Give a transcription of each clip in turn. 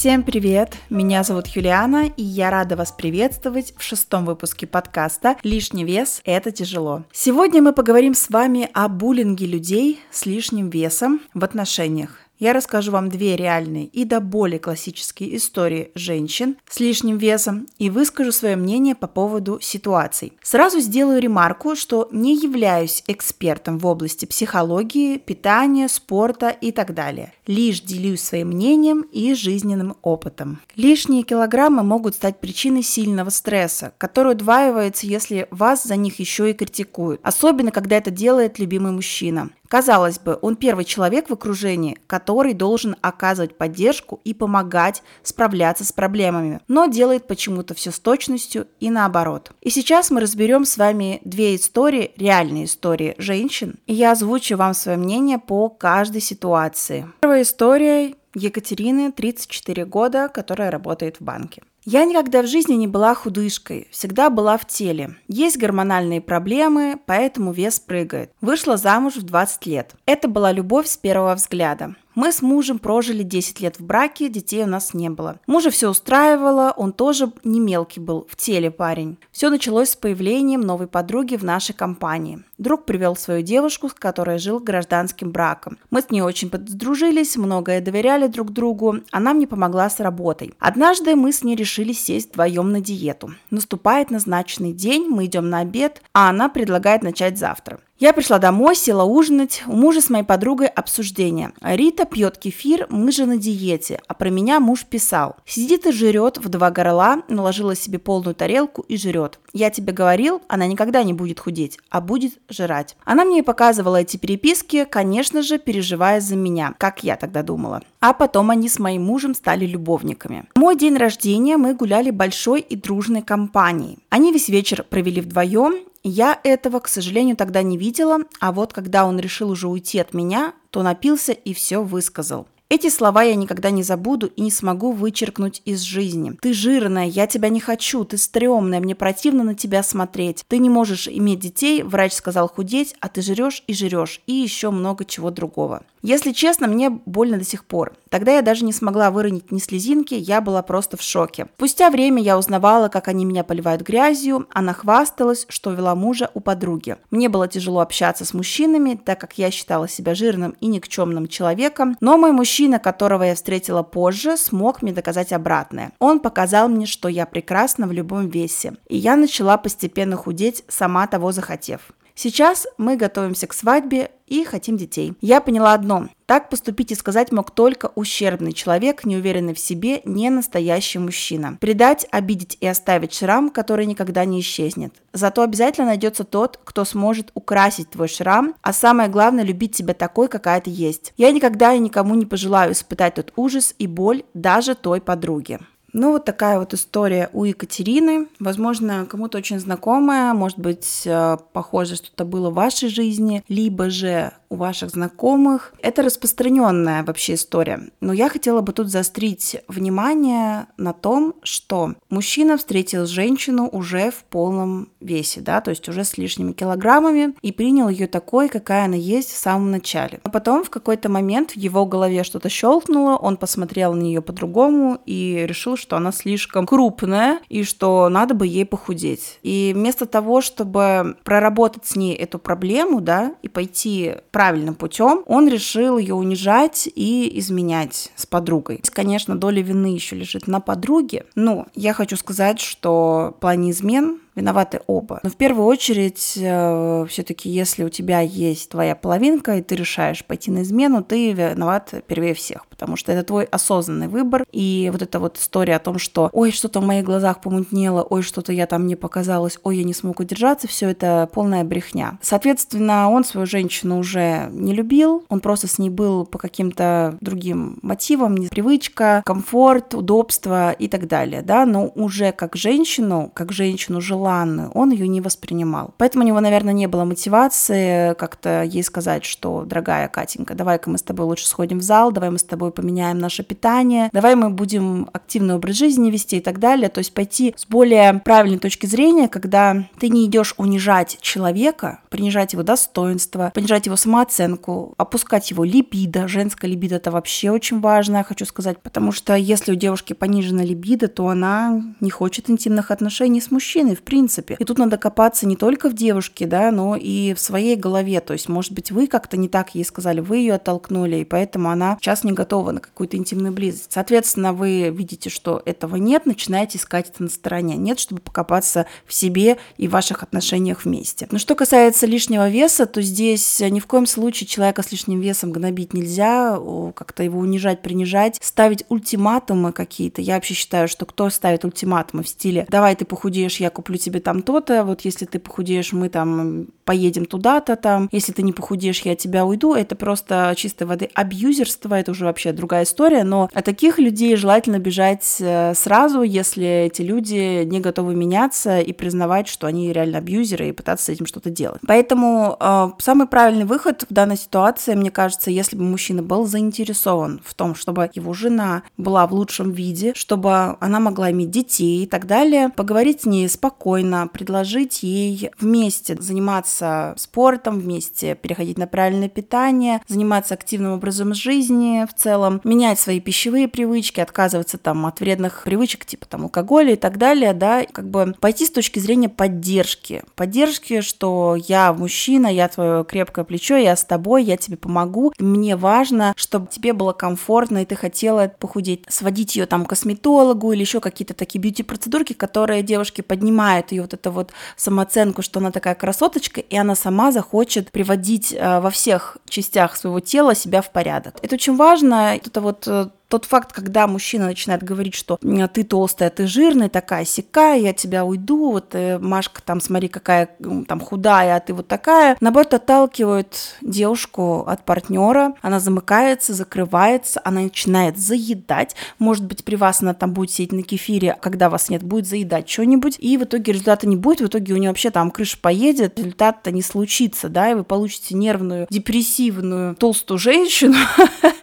Всем привет! Меня зовут Юлиана, и я рада вас приветствовать в шестом выпуске подкаста «Лишний вес – это тяжело». Сегодня мы поговорим с вами о буллинге людей с лишним весом в отношениях. Я расскажу вам две реальные и до более классические истории женщин с лишним весом и выскажу свое мнение по поводу ситуаций. Сразу сделаю ремарку, что не являюсь экспертом в области психологии, питания, спорта и так далее. Лишь делюсь своим мнением и жизненным опытом. Лишние килограммы могут стать причиной сильного стресса, который удваивается, если вас за них еще и критикуют. Особенно, когда это делает любимый мужчина. Казалось бы, он первый человек в окружении, который должен оказывать поддержку и помогать справляться с проблемами, но делает почему-то все с точностью и наоборот. И сейчас мы разберем с вами две истории, реальные истории женщин, и я озвучу вам свое мнение по каждой ситуации. Первая история Екатерины, 34 года, которая работает в банке. Я никогда в жизни не была худышкой, всегда была в теле. Есть гормональные проблемы, поэтому вес прыгает. Вышла замуж в 20 лет. Это была любовь с первого взгляда. Мы с мужем прожили 10 лет в браке, детей у нас не было. Мужа все устраивало, он тоже не мелкий был, в теле парень. Все началось с появлением новой подруги в нашей компании. Друг привел свою девушку, с которой жил гражданским браком. Мы с ней очень подружились, многое доверяли друг другу, она мне помогла с работой. Однажды мы с ней решили сесть вдвоем на диету. Наступает назначенный день, мы идем на обед, а она предлагает начать завтра. Я пришла домой, села ужинать. У мужа с моей подругой обсуждение. Рита пьет кефир, мы же на диете. А про меня муж писал. Сидит и жрет в два горла, наложила себе полную тарелку и жрет. Я тебе говорил, она никогда не будет худеть, а будет жрать. Она мне показывала эти переписки, конечно же, переживая за меня, как я тогда думала. А потом они с моим мужем стали любовниками. Мой день рождения мы гуляли большой и дружной компанией. Они весь вечер провели вдвоем, я этого, к сожалению, тогда не видела, а вот когда он решил уже уйти от меня, то напился и все высказал. Эти слова я никогда не забуду и не смогу вычеркнуть из жизни. Ты жирная, я тебя не хочу, ты стрёмная, мне противно на тебя смотреть. Ты не можешь иметь детей, врач сказал худеть, а ты жрешь и жрешь, и еще много чего другого. Если честно, мне больно до сих пор. Тогда я даже не смогла выронить ни слезинки, я была просто в шоке. Спустя время я узнавала, как они меня поливают грязью, она хвасталась, что вела мужа у подруги. Мне было тяжело общаться с мужчинами, так как я считала себя жирным и никчемным человеком, но мой мужчина, которого я встретила позже, смог мне доказать обратное. Он показал мне, что я прекрасна в любом весе, и я начала постепенно худеть, сама того захотев. Сейчас мы готовимся к свадьбе и хотим детей. Я поняла одно. Так поступить и сказать мог только ущербный человек, неуверенный в себе, не настоящий мужчина. Предать, обидеть и оставить шрам, который никогда не исчезнет. Зато обязательно найдется тот, кто сможет украсить твой шрам, а самое главное, любить тебя такой, какая ты есть. Я никогда и никому не пожелаю испытать тот ужас и боль даже той подруги. Ну, вот такая вот история у Екатерины. Возможно, кому-то очень знакомая, может быть, э, похоже, что-то было в вашей жизни, либо же у ваших знакомых. Это распространенная вообще история. Но я хотела бы тут заострить внимание на том, что мужчина встретил женщину уже в полном весе, да, то есть уже с лишними килограммами и принял ее такой, какая она есть в самом начале. А потом в какой-то момент в его голове что-то щелкнуло, он посмотрел на нее по-другому и решил, что она слишком крупная и что надо бы ей похудеть. И вместо того, чтобы проработать с ней эту проблему, да, и пойти правильным путем, он решил ее унижать и изменять с подругой. Конечно, доля вины еще лежит на подруге, но я хочу сказать, что в плане измен виноваты оба. Но в первую очередь, э, все-таки, если у тебя есть твоя половинка, и ты решаешь пойти на измену, ты виноват первее всех, потому что это твой осознанный выбор. И вот эта вот история о том, что ой, что-то в моих глазах помутнело, ой, что-то я там не показалось, ой, я не смог удержаться, все это полная брехня. Соответственно, он свою женщину уже не любил, он просто с ней был по каким-то другим мотивам, привычка, комфорт, удобство и так далее, да, но уже как женщину, как женщину желающую желанную, он ее не воспринимал. Поэтому у него, наверное, не было мотивации как-то ей сказать, что, дорогая Катенька, давай-ка мы с тобой лучше сходим в зал, давай мы с тобой поменяем наше питание, давай мы будем активный образ жизни вести и так далее. То есть пойти с более правильной точки зрения, когда ты не идешь унижать человека, принижать его достоинство, понижать его самооценку, опускать его либидо. Женская либидо это вообще очень важно, я хочу сказать, потому что если у девушки понижена либидо, то она не хочет интимных отношений с мужчиной, в принципе. И тут надо копаться не только в девушке, да, но и в своей голове. То есть, может быть, вы как-то не так ей сказали, вы ее оттолкнули, и поэтому она сейчас не готова на какую-то интимную близость. Соответственно, вы видите, что этого нет, начинаете искать это на стороне. Нет, чтобы покопаться в себе и в ваших отношениях вместе. Но что касается лишнего веса, то здесь ни в коем случае человека с лишним весом гнобить нельзя, как-то его унижать, принижать, ставить ультиматумы какие-то. Я вообще считаю, что кто ставит ультиматумы в стиле «давай ты похудеешь, я куплю тебе там то-то, вот если ты похудеешь, мы там поедем туда-то там, если ты не похудеешь, я от тебя уйду», это просто чистой воды абьюзерство, это уже вообще другая история, но от таких людей желательно бежать э, сразу, если эти люди не готовы меняться и признавать, что они реально абьюзеры и пытаться с этим что-то делать. Поэтому э, самый правильный выход в данной ситуации, мне кажется, если бы мужчина был заинтересован в том, чтобы его жена была в лучшем виде, чтобы она могла иметь детей и так далее, поговорить с ней спокойно, предложить ей вместе заниматься спортом, вместе переходить на правильное питание, заниматься активным образом жизни в целом, менять свои пищевые привычки, отказываться там от вредных привычек типа там алкоголя и так далее, да, как бы пойти с точки зрения поддержки. Поддержки, что я мужчина, я твое крепкое плечо, я с тобой, я тебе помогу. Мне важно, чтобы тебе было комфортно, и ты хотела похудеть. Сводить ее там к косметологу или еще какие-то такие бьюти-процедурки, которые девушки поднимают ее вот это вот самооценку, что она такая красоточка, и она сама захочет приводить э, во всех частях своего тела себя в порядок. Это очень важно. Это вот э, тот факт, когда мужчина начинает говорить, что ты толстая, ты жирная, такая сякая, я тебя уйду, вот э, Машка там, смотри, какая там худая, а ты вот такая, наоборот, отталкивает девушку от партнера, она замыкается, закрывается, она начинает заедать, может быть, при вас она там будет сидеть на кефире, когда вас нет, будет заедать что-нибудь, и в итоге результата не будет, в итоге у нее вообще там крыша поедет, результат-то не случится, да, и вы получите нервную, депрессивную, толстую женщину,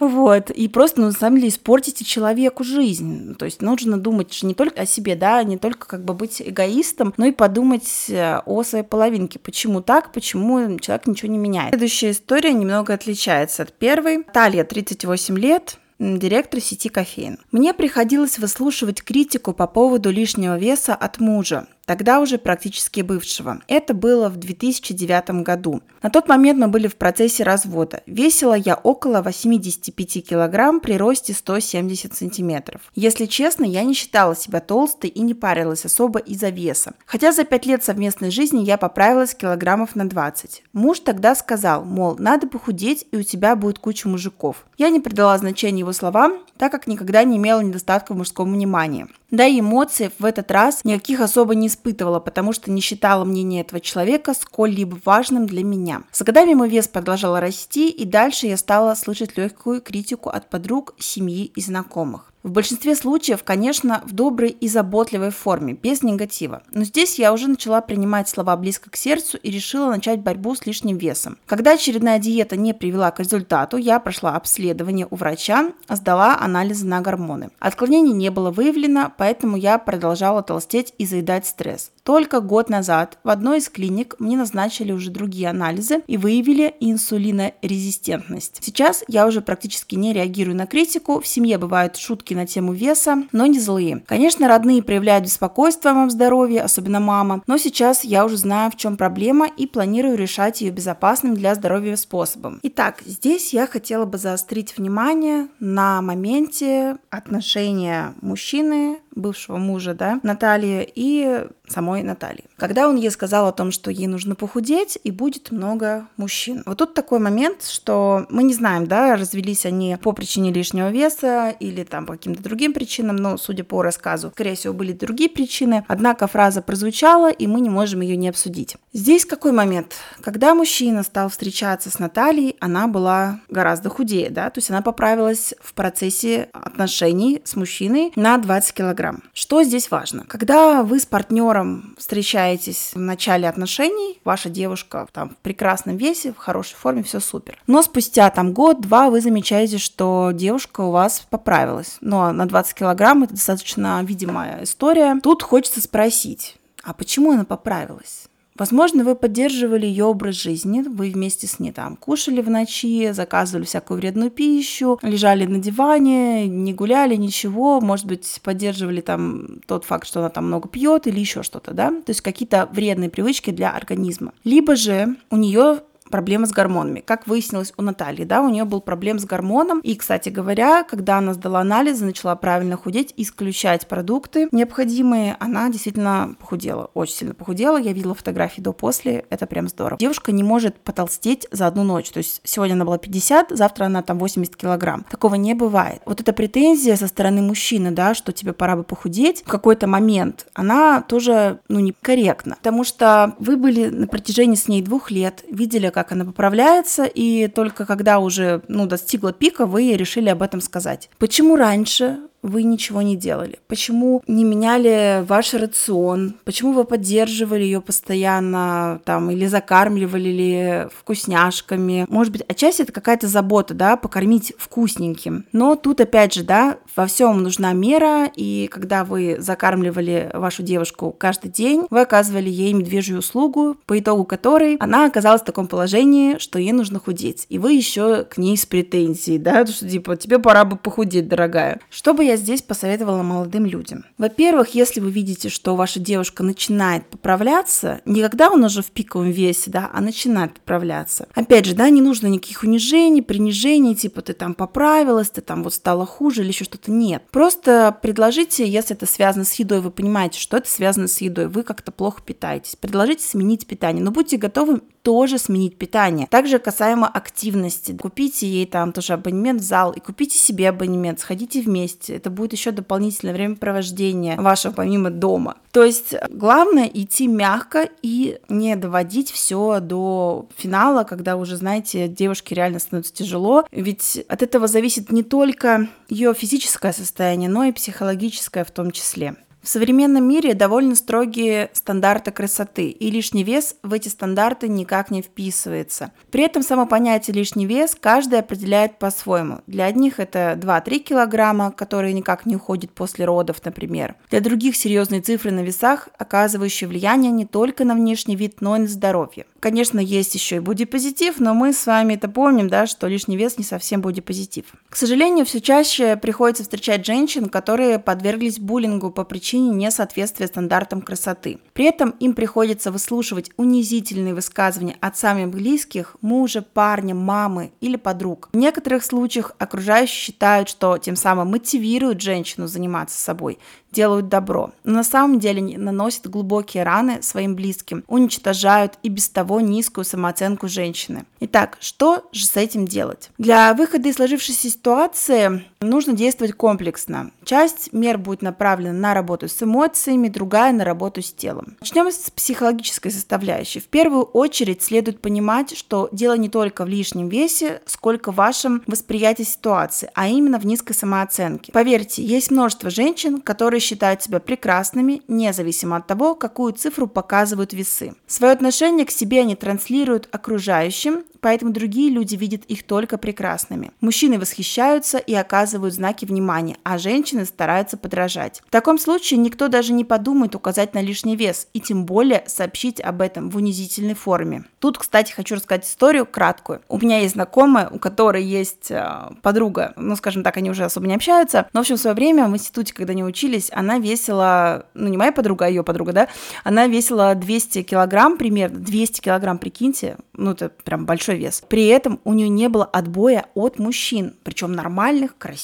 вот, и просто ну, на самом деле испортите человеку жизнь. То есть нужно думать не только о себе, да, не только как бы быть эгоистом, но и подумать э, о своей половинке. Почему так, почему человек ничего не меняет. Следующая история немного отличается от первой. Талия, 38 лет, директор сети кофеин. Мне приходилось выслушивать критику по поводу лишнего веса от мужа тогда уже практически бывшего. Это было в 2009 году. На тот момент мы были в процессе развода. Весила я около 85 килограмм при росте 170 сантиметров. Если честно, я не считала себя толстой и не парилась особо из-за веса. Хотя за 5 лет совместной жизни я поправилась килограммов на 20. Муж тогда сказал, мол, надо похудеть и у тебя будет куча мужиков. Я не придала значения его словам, так как никогда не имела недостатка в мужском внимании. Да и эмоций в этот раз никаких особо не испытывала, потому что не считала мнение этого человека сколь-либо важным для меня. С годами мой вес продолжал расти, и дальше я стала слышать легкую критику от подруг, семьи и знакомых. В большинстве случаев, конечно, в доброй и заботливой форме, без негатива. Но здесь я уже начала принимать слова близко к сердцу и решила начать борьбу с лишним весом. Когда очередная диета не привела к результату, я прошла обследование у врача, сдала анализы на гормоны. Отклонений не было выявлено, поэтому я продолжала толстеть и заедать стресс. Только год назад в одной из клиник мне назначили уже другие анализы и выявили инсулинорезистентность. Сейчас я уже практически не реагирую на критику, в семье бывают шутки на тему веса, но не злые. Конечно, родные проявляют беспокойство о моем здоровье, особенно мама, но сейчас я уже знаю, в чем проблема и планирую решать ее безопасным для здоровья способом. Итак, здесь я хотела бы заострить внимание на моменте отношения мужчины бывшего мужа, да, Натальи и самой Натальи. Когда он ей сказал о том, что ей нужно похудеть и будет много мужчин. Вот тут такой момент, что мы не знаем, да, развелись они по причине лишнего веса или там по каким-то другим причинам, но судя по рассказу, скорее всего, были другие причины. Однако фраза прозвучала, и мы не можем ее не обсудить. Здесь какой момент? Когда мужчина стал встречаться с Натальей, она была гораздо худее, да, то есть она поправилась в процессе отношений с мужчиной на 20 килограмм килограмм. Что здесь важно? Когда вы с партнером встречаетесь в начале отношений, ваша девушка там в прекрасном весе, в хорошей форме, все супер. Но спустя там год-два вы замечаете, что девушка у вас поправилась. Но на 20 килограмм это достаточно видимая история. Тут хочется спросить, а почему она поправилась? Возможно, вы поддерживали ее образ жизни, вы вместе с ней там кушали в ночи, заказывали всякую вредную пищу, лежали на диване, не гуляли, ничего, может быть, поддерживали там тот факт, что она там много пьет или еще что-то, да, то есть какие-то вредные привычки для организма. Либо же у нее проблемы с гормонами. Как выяснилось у Натальи, да, у нее был проблем с гормоном. И, кстати говоря, когда она сдала анализы, начала правильно худеть, исключать продукты необходимые, она действительно похудела, очень сильно похудела. Я видела фотографии до-после, это прям здорово. Девушка не может потолстеть за одну ночь. То есть сегодня она была 50, завтра она там 80 килограмм. Такого не бывает. Вот эта претензия со стороны мужчины, да, что тебе пора бы похудеть, в какой-то момент, она тоже, ну, некорректна. Потому что вы были на протяжении с ней двух лет, видели, как она поправляется, и только когда уже ну, достигла пика, вы решили об этом сказать. Почему раньше вы ничего не делали? Почему не меняли ваш рацион? Почему вы поддерживали ее постоянно там или закармливали ли вкусняшками? Может быть, отчасти это какая-то забота, да, покормить вкусненьким. Но тут опять же, да, во всем нужна мера, и когда вы закармливали вашу девушку каждый день, вы оказывали ей медвежью услугу, по итогу которой она оказалась в таком положении, что ей нужно худеть. И вы еще к ней с претензией, да, что типа тебе пора бы похудеть, дорогая. Что бы я я здесь посоветовала молодым людям? Во-первых, если вы видите, что ваша девушка начинает поправляться, не когда он уже в пиковом весе, да, а начинает поправляться. Опять же, да, не нужно никаких унижений, принижений, типа ты там поправилась, ты там вот стала хуже или еще что-то. Нет. Просто предложите, если это связано с едой, вы понимаете, что это связано с едой, вы как-то плохо питаетесь. Предложите сменить питание, но будьте готовы тоже сменить питание. Также касаемо активности. Купите ей там тоже абонемент в зал и купите себе абонемент, сходите вместе. Это будет еще дополнительное времяпровождение вашего помимо дома. То есть главное идти мягко и не доводить все до финала, когда уже, знаете, девушке реально становится тяжело. Ведь от этого зависит не только ее физическое состояние, но и психологическое в том числе. В современном мире довольно строгие стандарты красоты, и лишний вес в эти стандарты никак не вписывается. При этом само понятие лишний вес каждый определяет по-своему. Для одних это 2-3 килограмма, которые никак не уходят после родов, например. Для других серьезные цифры на весах, оказывающие влияние не только на внешний вид, но и на здоровье. Конечно, есть еще и бодипозитив, но мы с вами это помним, да, что лишний вес не совсем бодипозитив. К сожалению, все чаще приходится встречать женщин, которые подверглись буллингу по причине несоответствия стандартам красоты. При этом им приходится выслушивать унизительные высказывания от самых близких, мужа, парня, мамы или подруг. В некоторых случаях окружающие считают, что тем самым мотивируют женщину заниматься собой, делают добро, но на самом деле наносят глубокие раны своим близким, уничтожают и без того низкую самооценку женщины. Итак, что же с этим делать? Для выхода из сложившейся ситуации нужно действовать комплексно. Часть мер будет направлена на работу с эмоциями, другая на работу с телом. Начнем с психологической составляющей. В первую очередь следует понимать, что дело не только в лишнем весе, сколько в вашем восприятии ситуации, а именно в низкой самооценке. Поверьте, есть множество женщин, которые считают себя прекрасными, независимо от того, какую цифру показывают весы. Свое отношение к себе они транслируют окружающим, поэтому другие люди видят их только прекрасными. Мужчины восхищаются и оказывают знаки внимания, а женщины стараются подражать. В таком случае никто даже не подумает указать на лишний вес и тем более сообщить об этом в унизительной форме. Тут, кстати, хочу рассказать историю краткую. У меня есть знакомая, у которой есть э, подруга, ну, скажем так, они уже особо не общаются, но, в общем, в свое время в институте, когда они учились, она весила, ну, не моя подруга, а ее подруга, да, она весила 200 килограмм примерно, 200 килограмм, прикиньте, ну, это прям большой вес. При этом у нее не было отбоя от мужчин, причем нормальных, красивых,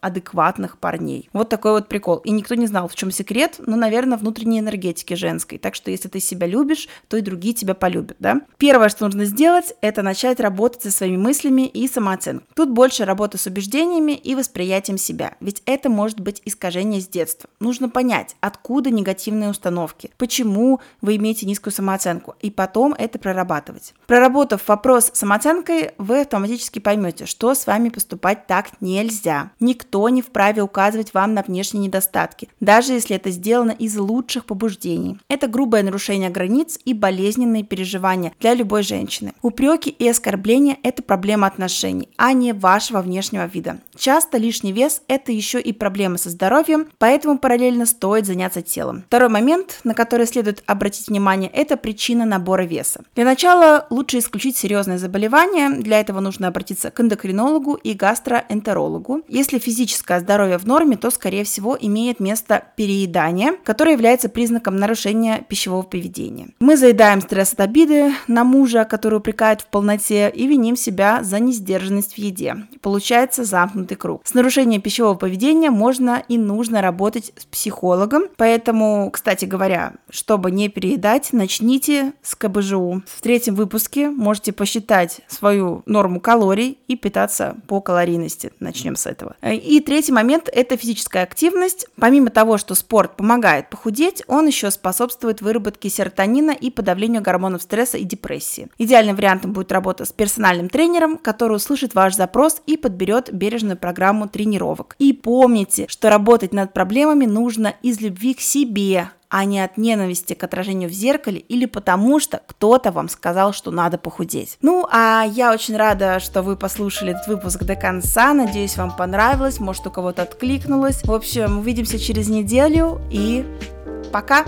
адекватных парней. Вот такой вот прикол. И никто не знал, в чем секрет, но, наверное, внутренней энергетики женской. Так что если ты себя любишь, то и другие тебя полюбят, да? Первое, что нужно сделать, это начать работать со своими мыслями и самооценкой. Тут больше работа с убеждениями и восприятием себя, ведь это может быть искажение с детства. Нужно понять, откуда негативные установки, почему вы имеете низкую самооценку, и потом это прорабатывать. Проработав вопрос с самооценкой, вы автоматически поймете, что с вами поступать так нельзя нельзя. Никто не вправе указывать вам на внешние недостатки, даже если это сделано из лучших побуждений. Это грубое нарушение границ и болезненные переживания для любой женщины. Упреки и оскорбления – это проблема отношений, а не вашего внешнего вида. Часто лишний вес – это еще и проблемы со здоровьем, поэтому параллельно стоит заняться телом. Второй момент, на который следует обратить внимание, это причина набора веса. Для начала лучше исключить серьезные заболевания, для этого нужно обратиться к эндокринологу и гастроэнтерологу. Если физическое здоровье в норме, то, скорее всего, имеет место переедание, которое является признаком нарушения пищевого поведения. Мы заедаем стресс от обиды на мужа, который упрекает в полноте, и виним себя за несдержанность в еде. Получается замкнутый круг. С нарушением пищевого поведения можно и нужно работать с психологом, поэтому, кстати говоря, чтобы не переедать, начните с КБЖУ. В третьем выпуске можете посчитать свою норму калорий и питаться по калорийности. Начнем с этого. И третий момент – это физическая активность. Помимо того, что спорт помогает похудеть, он еще способствует выработке серотонина и подавлению гормонов стресса и депрессии. Идеальным вариантом будет работа с персональным тренером, который услышит ваш запрос и подберет бережную программу тренировок. И помните, что работать над проблемами нужно из любви к себе, а не от ненависти к отражению в зеркале или потому что кто-то вам сказал, что надо похудеть. Ну, а я очень рада, что вы послушали этот выпуск до конца. Надеюсь, вам понравилось, может, у кого-то откликнулось. В общем, увидимся через неделю и пока!